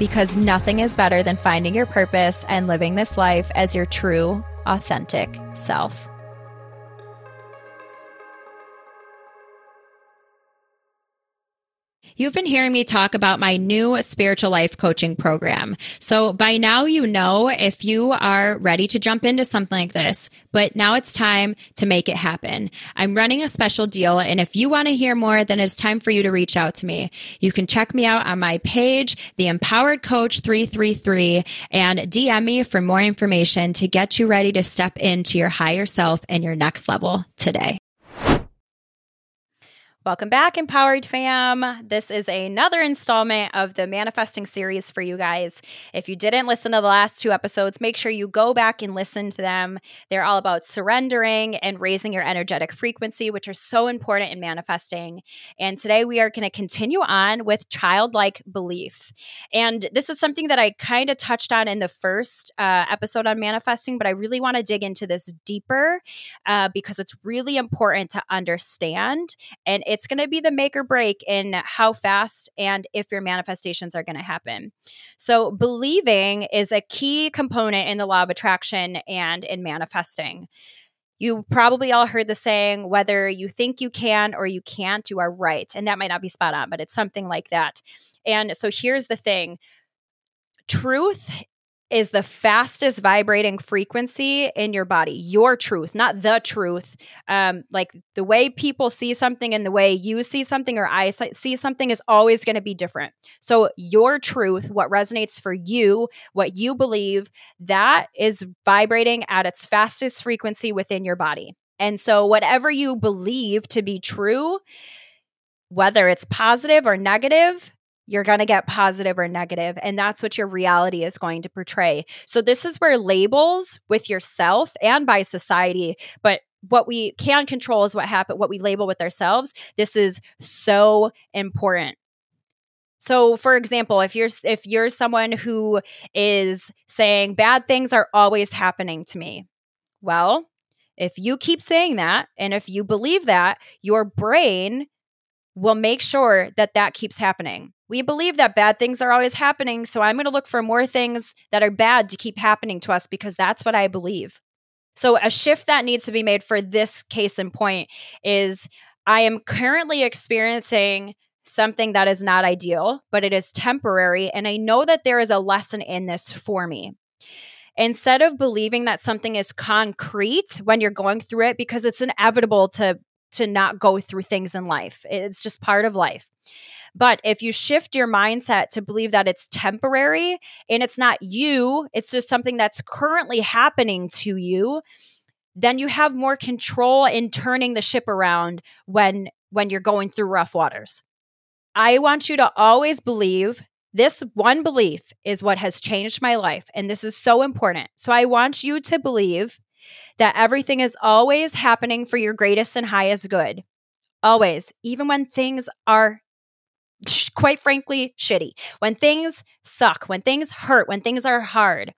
because nothing is better than finding your purpose and living this life as your true, authentic self. You've been hearing me talk about my new spiritual life coaching program. So by now, you know if you are ready to jump into something like this, but now it's time to make it happen. I'm running a special deal. And if you want to hear more, then it's time for you to reach out to me. You can check me out on my page, the empowered coach 333 and DM me for more information to get you ready to step into your higher self and your next level today. Welcome back, Empowered Fam. This is another installment of the Manifesting series for you guys. If you didn't listen to the last two episodes, make sure you go back and listen to them. They're all about surrendering and raising your energetic frequency, which are so important in manifesting. And today we are going to continue on with childlike belief. And this is something that I kind of touched on in the first uh, episode on manifesting, but I really want to dig into this deeper uh, because it's really important to understand. And it's going to be the make or break in how fast and if your manifestations are going to happen. So, believing is a key component in the law of attraction and in manifesting. You probably all heard the saying, whether you think you can or you can't, you are right. And that might not be spot on, but it's something like that. And so here's the thing truth is the fastest vibrating frequency in your body. Your truth, not the truth. Um, like the way people see something and the way you see something or I see something is always going to be different. So, your truth, what resonates for you, what you believe, that is vibrating at its fastest frequency within your body. And so, whatever you believe to be true, whether it's positive or negative, you're going to get positive or negative, and that's what your reality is going to portray. So, this is where labels with yourself and by society, but what we can control is what happen what we label with ourselves. This is so important. So for example, if you're if you're someone who is saying bad things are always happening to me. Well, if you keep saying that and if you believe that, your brain will make sure that that keeps happening. We believe that bad things are always happening, so I'm going to look for more things that are bad to keep happening to us because that's what I believe. So, a shift that needs to be made for this case in point is I am currently experiencing something that is not ideal, but it is temporary. And I know that there is a lesson in this for me. Instead of believing that something is concrete when you're going through it, because it's inevitable to to not go through things in life. It's just part of life. But if you shift your mindset to believe that it's temporary and it's not you, it's just something that's currently happening to you, then you have more control in turning the ship around when when you're going through rough waters. I want you to always believe this one belief is what has changed my life and this is so important. So I want you to believe that everything is always happening for your greatest and highest good. Always, even when things are quite frankly shitty, when things suck, when things hurt, when things are hard.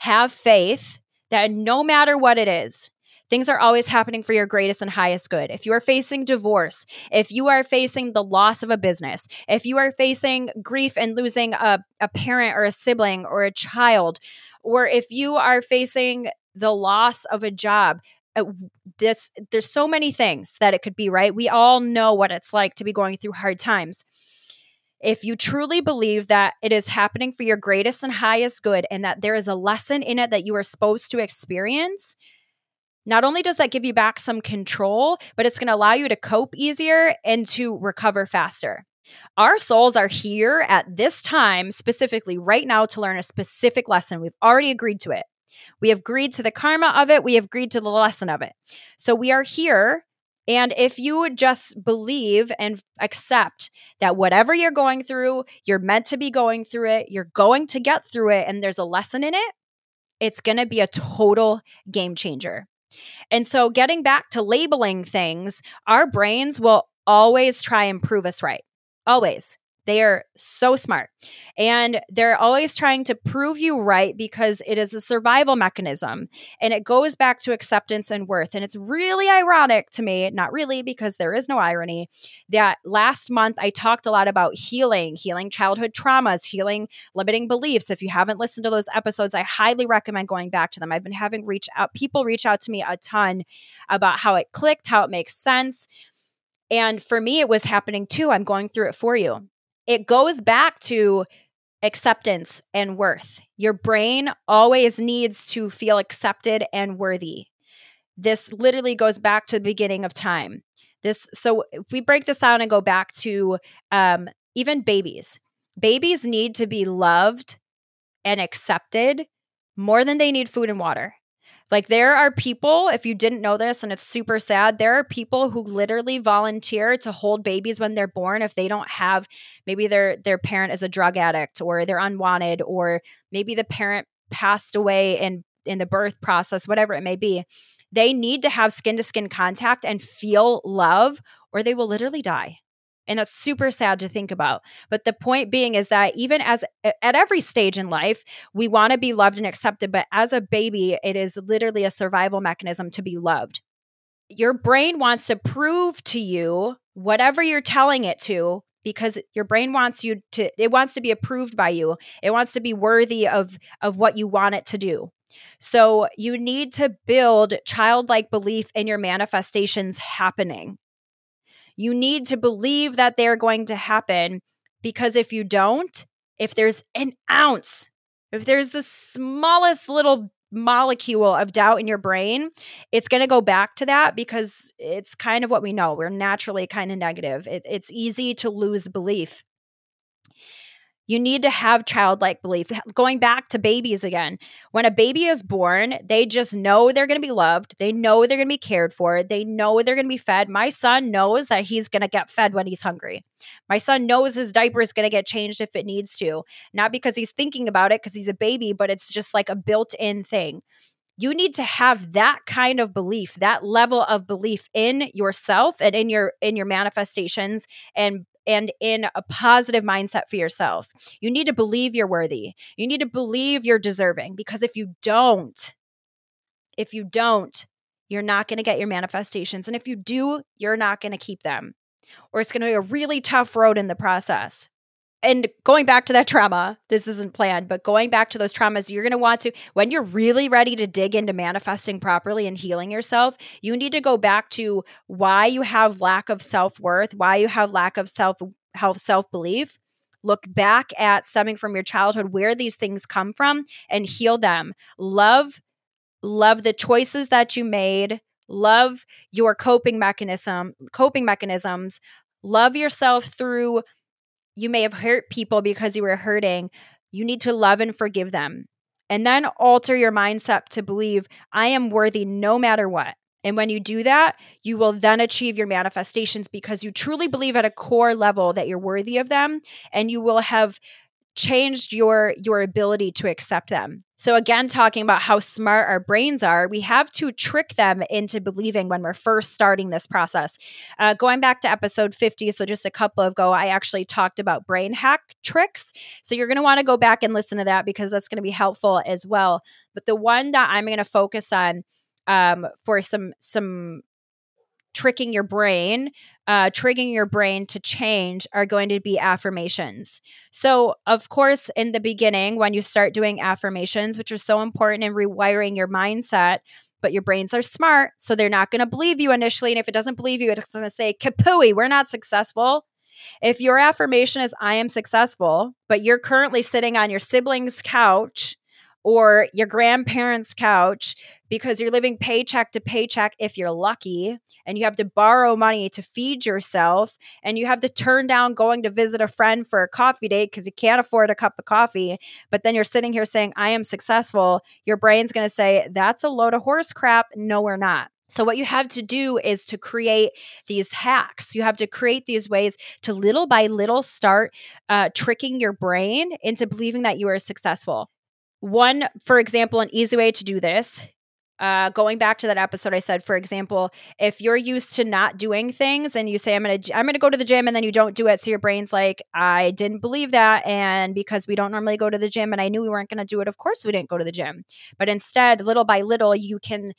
Have faith that no matter what it is, Things are always happening for your greatest and highest good. If you are facing divorce, if you are facing the loss of a business, if you are facing grief and losing a, a parent or a sibling or a child, or if you are facing the loss of a job, uh, this there's so many things that it could be right we all know what it's like to be going through hard times if you truly believe that it is happening for your greatest and highest good and that there is a lesson in it that you are supposed to experience not only does that give you back some control but it's going to allow you to cope easier and to recover faster our souls are here at this time, specifically right now, to learn a specific lesson. We've already agreed to it. We have agreed to the karma of it. We have agreed to the lesson of it. So we are here And if you would just believe and accept that whatever you're going through, you're meant to be going through it, you're going to get through it, and there's a lesson in it, it's going to be a total game changer. And so, getting back to labeling things, our brains will always try and prove us right. Always. They are so smart. And they're always trying to prove you right because it is a survival mechanism. And it goes back to acceptance and worth. And it's really ironic to me, not really, because there is no irony, that last month I talked a lot about healing, healing childhood traumas, healing limiting beliefs. If you haven't listened to those episodes, I highly recommend going back to them. I've been having reach out, people reach out to me a ton about how it clicked, how it makes sense. And for me, it was happening too. I'm going through it for you it goes back to acceptance and worth. Your brain always needs to feel accepted and worthy. This literally goes back to the beginning of time. This so if we break this down and go back to um, even babies. Babies need to be loved and accepted more than they need food and water. Like there are people, if you didn't know this and it's super sad, there are people who literally volunteer to hold babies when they're born if they don't have maybe their their parent is a drug addict or they're unwanted or maybe the parent passed away in in the birth process, whatever it may be. They need to have skin to skin contact and feel love or they will literally die. And that's super sad to think about. But the point being is that even as at every stage in life, we want to be loved and accepted. But as a baby, it is literally a survival mechanism to be loved. Your brain wants to prove to you whatever you're telling it to because your brain wants you to it wants to be approved by you it wants to be worthy of of what you want it to do so you need to build childlike belief in your manifestations happening you need to believe that they're going to happen because if you don't, if there's an ounce, if there's the smallest little molecule of doubt in your brain, it's going to go back to that because it's kind of what we know. We're naturally kind of negative. It, it's easy to lose belief. You need to have childlike belief. Going back to babies again, when a baby is born, they just know they're going to be loved. They know they're going to be cared for. They know they're going to be fed. My son knows that he's going to get fed when he's hungry. My son knows his diaper is going to get changed if it needs to, not because he's thinking about it because he's a baby, but it's just like a built in thing you need to have that kind of belief that level of belief in yourself and in your in your manifestations and and in a positive mindset for yourself. You need to believe you're worthy. You need to believe you're deserving because if you don't, if you don't, you're not going to get your manifestations. And if you do, you're not going to keep them. Or it's going to be a really tough road in the process and going back to that trauma, this isn't planned, but going back to those traumas, you're going to want to, when you're really ready to dig into manifesting properly and healing yourself, you need to go back to why you have lack of self worth, why you have lack of self self belief. Look back at stemming from your childhood, where these things come from, and heal them. Love, love the choices that you made. Love your coping mechanism, coping mechanisms. Love yourself through you may have hurt people because you were hurting. You need to love and forgive them. And then alter your mindset to believe, I am worthy no matter what. And when you do that, you will then achieve your manifestations because you truly believe at a core level that you're worthy of them and you will have changed your your ability to accept them. So again talking about how smart our brains are, we have to trick them into believing when we're first starting this process. Uh, going back to episode 50, so just a couple of go, I actually talked about brain hack tricks. So you're going to want to go back and listen to that because that's going to be helpful as well. But the one that I'm going to focus on um, for some some tricking your brain, uh, triggering your brain to change are going to be affirmations. So, of course, in the beginning, when you start doing affirmations, which are so important in rewiring your mindset, but your brains are smart, so they're not going to believe you initially. And if it doesn't believe you, it's going to say, Kapooey, we're not successful. If your affirmation is, I am successful, but you're currently sitting on your sibling's couch or your grandparents' couch because you're living paycheck to paycheck if you're lucky and you have to borrow money to feed yourself and you have to turn down going to visit a friend for a coffee date because you can't afford a cup of coffee but then you're sitting here saying i am successful your brain's going to say that's a load of horse crap no we're not So, what you have to do is to create these hacks. You have to create these ways to little by little start uh, tricking your brain into believing that you are successful. One, for example, an easy way to do this uh, going back to that episode, I said, for example, if you're used to not doing things and you say, "I'm gonna, I'm gonna go to the gym," and then you don't do it, so your brain's like, "I didn't believe that," and because we don't normally go to the gym, and I knew we weren't gonna do it, of course we didn't go to the gym. But instead, little by little, you can.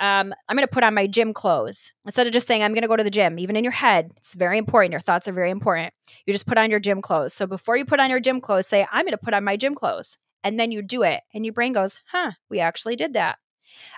Um, I'm going to put on my gym clothes instead of just saying I'm going to go to the gym. Even in your head, it's very important. Your thoughts are very important. You just put on your gym clothes. So before you put on your gym clothes, say I'm going to put on my gym clothes, and then you do it, and your brain goes, "Huh, we actually did that."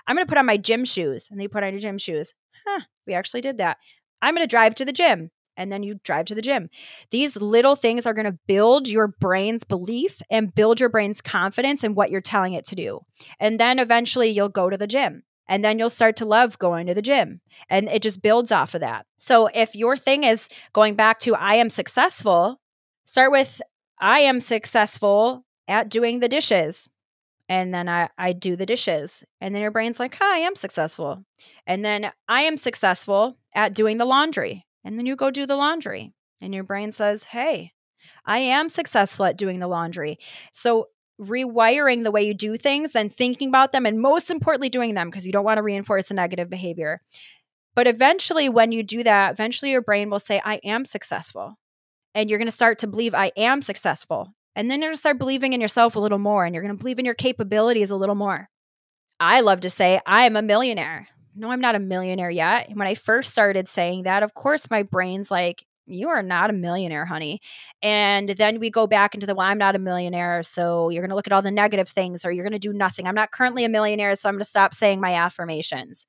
I'm going to put on my gym shoes. And then you put on your gym shoes. Huh, we actually did that. I'm going to drive to the gym. And then you drive to the gym. These little things are going to build your brain's belief and build your brain's confidence in what you're telling it to do. And then eventually you'll go to the gym. And then you'll start to love going to the gym. And it just builds off of that. So if your thing is going back to I am successful, start with I am successful at doing the dishes and then I, I do the dishes. And then your brain's like, hi, I am successful. And then I am successful at doing the laundry. And then you go do the laundry. And your brain says, hey, I am successful at doing the laundry. So rewiring the way you do things, then thinking about them, and most importantly, doing them because you don't want to reinforce a negative behavior. But eventually, when you do that, eventually your brain will say, I am successful. And you're going to start to believe I am successful. And then you're going to start believing in yourself a little more and you're going to believe in your capabilities a little more. I love to say, I am a millionaire. No, I'm not a millionaire yet. When I first started saying that, of course, my brain's like, you are not a millionaire, honey. And then we go back into the, well, I'm not a millionaire. So you're going to look at all the negative things or you're going to do nothing. I'm not currently a millionaire. So I'm going to stop saying my affirmations.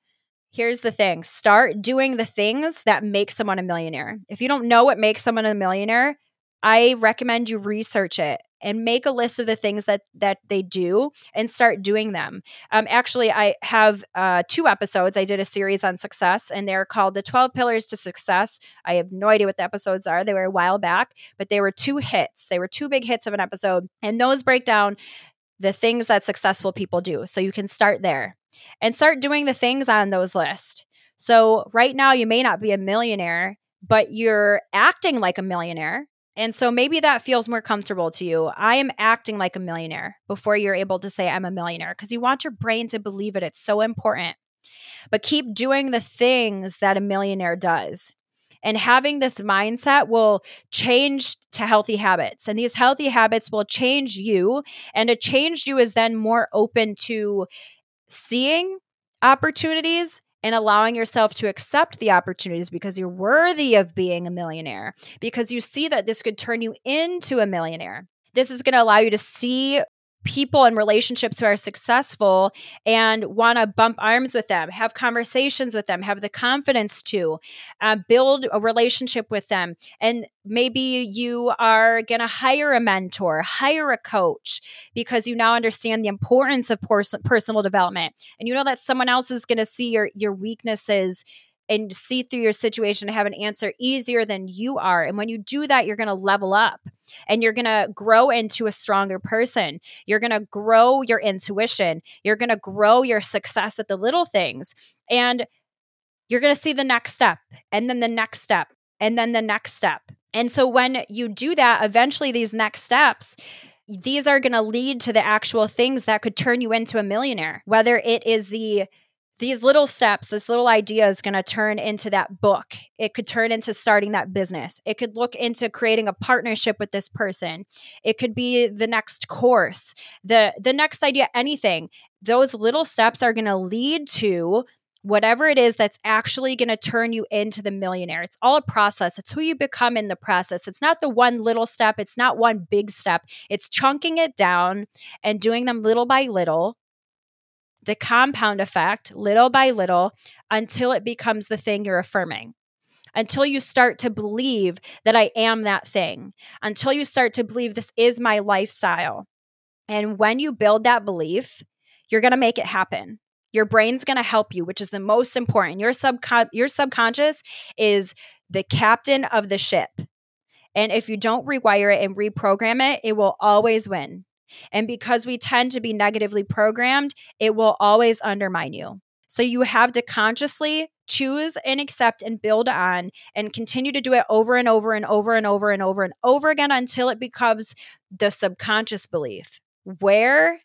Here's the thing start doing the things that make someone a millionaire. If you don't know what makes someone a millionaire, I recommend you research it and make a list of the things that that they do and start doing them. Um, actually, I have uh, two episodes. I did a series on success, and they're called "The Twelve Pillars to Success." I have no idea what the episodes are. They were a while back, but they were two hits. They were two big hits of an episode, and those break down the things that successful people do. So you can start there and start doing the things on those lists. So right now, you may not be a millionaire, but you're acting like a millionaire and so maybe that feels more comfortable to you. I am acting like a millionaire before you're able to say I'm a millionaire because you want your brain to believe it. It's so important. But keep doing the things that a millionaire does. And having this mindset will change to healthy habits. And these healthy habits will change you. And to change you is then more open to seeing opportunities and allowing yourself to accept the opportunities because you're worthy of being a millionaire, because you see that this could turn you into a millionaire. This is going to allow you to see people and relationships who are successful and want to bump arms with them, have conversations with them, have the confidence to uh, build a relationship with them. And maybe you are going to hire a mentor, hire a coach because you now understand the importance of pers- personal development. And you know that someone else is going to see your, your weaknesses and see through your situation and have an answer easier than you are. And when you do that, you're going to level up and you're going to grow into a stronger person. You're going to grow your intuition. You're going to grow your success at the little things. And you're going to see the next step and then the next step and then the next step. And so when you do that, eventually these next steps, these are going to lead to the actual things that could turn you into a millionaire, whether it is the these little steps, this little idea is going to turn into that book. It could turn into starting that business. It could look into creating a partnership with this person. It could be the next course, the the next idea, anything. Those little steps are going to lead to whatever it is that's actually going to turn you into the millionaire. It's all a process. It's who you become in the process. It's not the one little step, it's not one big step. It's chunking it down and doing them little by little the compound effect little by little until it becomes the thing you're affirming. Until you start to believe that I am that thing, until you start to believe this is my lifestyle. And when you build that belief, you're going to make it happen. Your brain's going to help you, which is the most important. Your subcon- your subconscious is the captain of the ship. And if you don't rewire it and reprogram it, it will always win. And because we tend to be negatively programmed, it will always undermine you. So you have to consciously choose and accept and build on and continue to do it over and over and over and over and over and over again until it becomes the subconscious belief. Where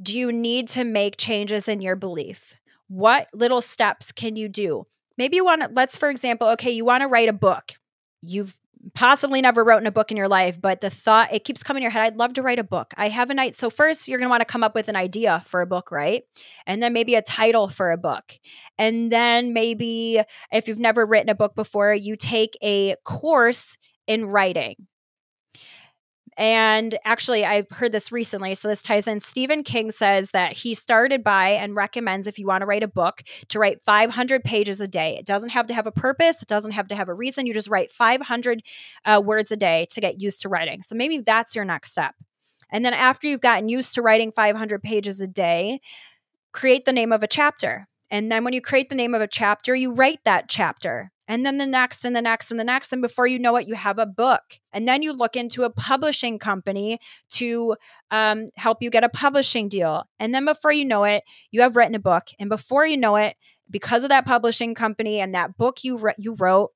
do you need to make changes in your belief? What little steps can you do? Maybe you want to, let's, for example, okay, you want to write a book. You've possibly never written a book in your life, but the thought, it keeps coming in your head. I'd love to write a book. I have a night. So, first, you're going to want to come up with an idea for a book, right? And then maybe a title for a book. And then maybe if you've never written a book before, you take a course in writing. And actually, I've heard this recently. So this ties in. Stephen King says that he started by and recommends if you want to write a book to write 500 pages a day. It doesn't have to have a purpose, it doesn't have to have a reason. You just write 500 uh, words a day to get used to writing. So maybe that's your next step. And then after you've gotten used to writing 500 pages a day, create the name of a chapter. And then when you create the name of a chapter, you write that chapter and then the next and the next and the next. And before you know it, you have a book. And then you look into a publishing company to um, help you get a publishing deal. And then before you know it, you have written a book. And before you know it, because of that publishing company and that book you re- you wrote,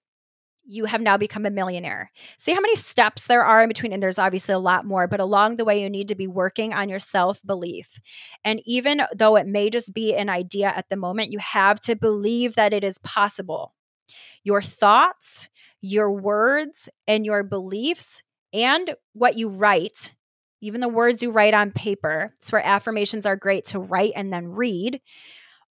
you have now become a millionaire. See how many steps there are in between, and there's obviously a lot more, but along the way, you need to be working on your self belief. And even though it may just be an idea at the moment, you have to believe that it is possible your thoughts, your words, and your beliefs, and what you write, even the words you write on paper. It's where affirmations are great to write and then read.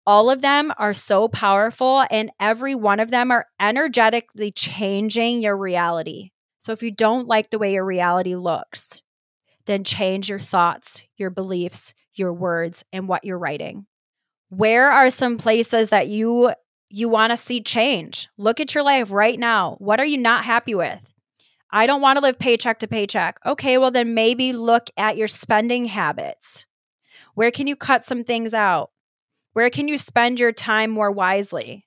All of them are so powerful, and every one of them are energetically changing your reality. So if you don't like the way your reality looks, then change your thoughts, your beliefs, your words, and what you're writing. Where are some places that you you want to see change. Look at your life right now. What are you not happy with? I don't want to live paycheck to paycheck. Okay, well, then maybe look at your spending habits. Where can you cut some things out? Where can you spend your time more wisely?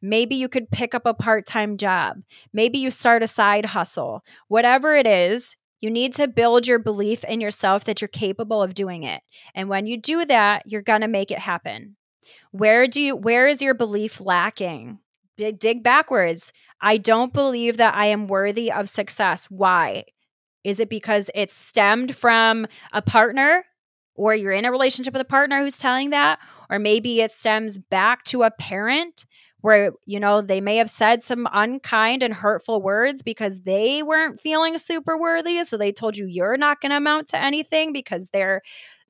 Maybe you could pick up a part time job. Maybe you start a side hustle. Whatever it is, you need to build your belief in yourself that you're capable of doing it. And when you do that, you're going to make it happen. Where do you where is your belief lacking? Dig backwards. I don't believe that I am worthy of success. Why? Is it because it stemmed from a partner or you're in a relationship with a partner who's telling that or maybe it stems back to a parent where you know they may have said some unkind and hurtful words because they weren't feeling super worthy so they told you you're not going to amount to anything because they're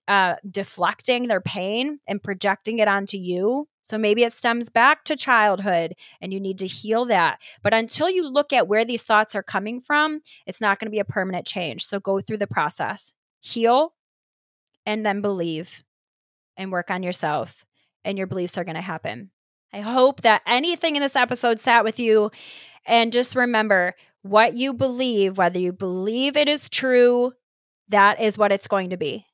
uh, deflecting their pain and projecting it onto you. So maybe it stems back to childhood and you need to heal that. But until you look at where these thoughts are coming from, it's not going to be a permanent change. So go through the process, heal, and then believe and work on yourself, and your beliefs are going to happen. I hope that anything in this episode sat with you. And just remember what you believe, whether you believe it is true, that is what it's going to be.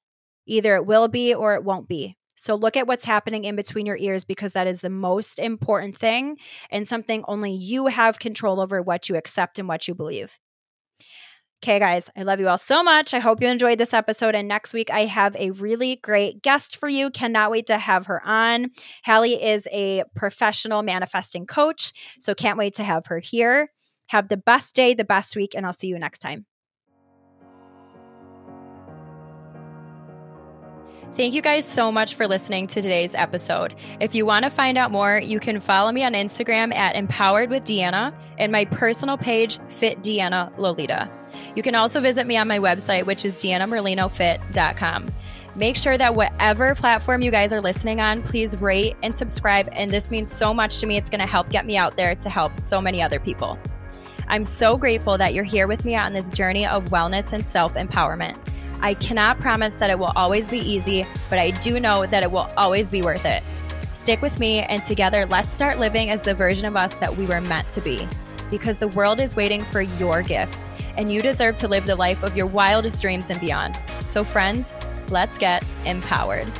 Either it will be or it won't be. So look at what's happening in between your ears because that is the most important thing and something only you have control over what you accept and what you believe. Okay, guys, I love you all so much. I hope you enjoyed this episode. And next week, I have a really great guest for you. Cannot wait to have her on. Hallie is a professional manifesting coach. So can't wait to have her here. Have the best day, the best week, and I'll see you next time. Thank you guys so much for listening to today's episode. If you want to find out more, you can follow me on Instagram at Empowered with Deanna and my personal page, Fit Deanna Lolita. You can also visit me on my website, which is deannamerlinofit.com. Make sure that whatever platform you guys are listening on, please rate and subscribe. And this means so much to me. It's going to help get me out there to help so many other people. I'm so grateful that you're here with me on this journey of wellness and self empowerment. I cannot promise that it will always be easy, but I do know that it will always be worth it. Stick with me, and together, let's start living as the version of us that we were meant to be. Because the world is waiting for your gifts, and you deserve to live the life of your wildest dreams and beyond. So, friends, let's get empowered.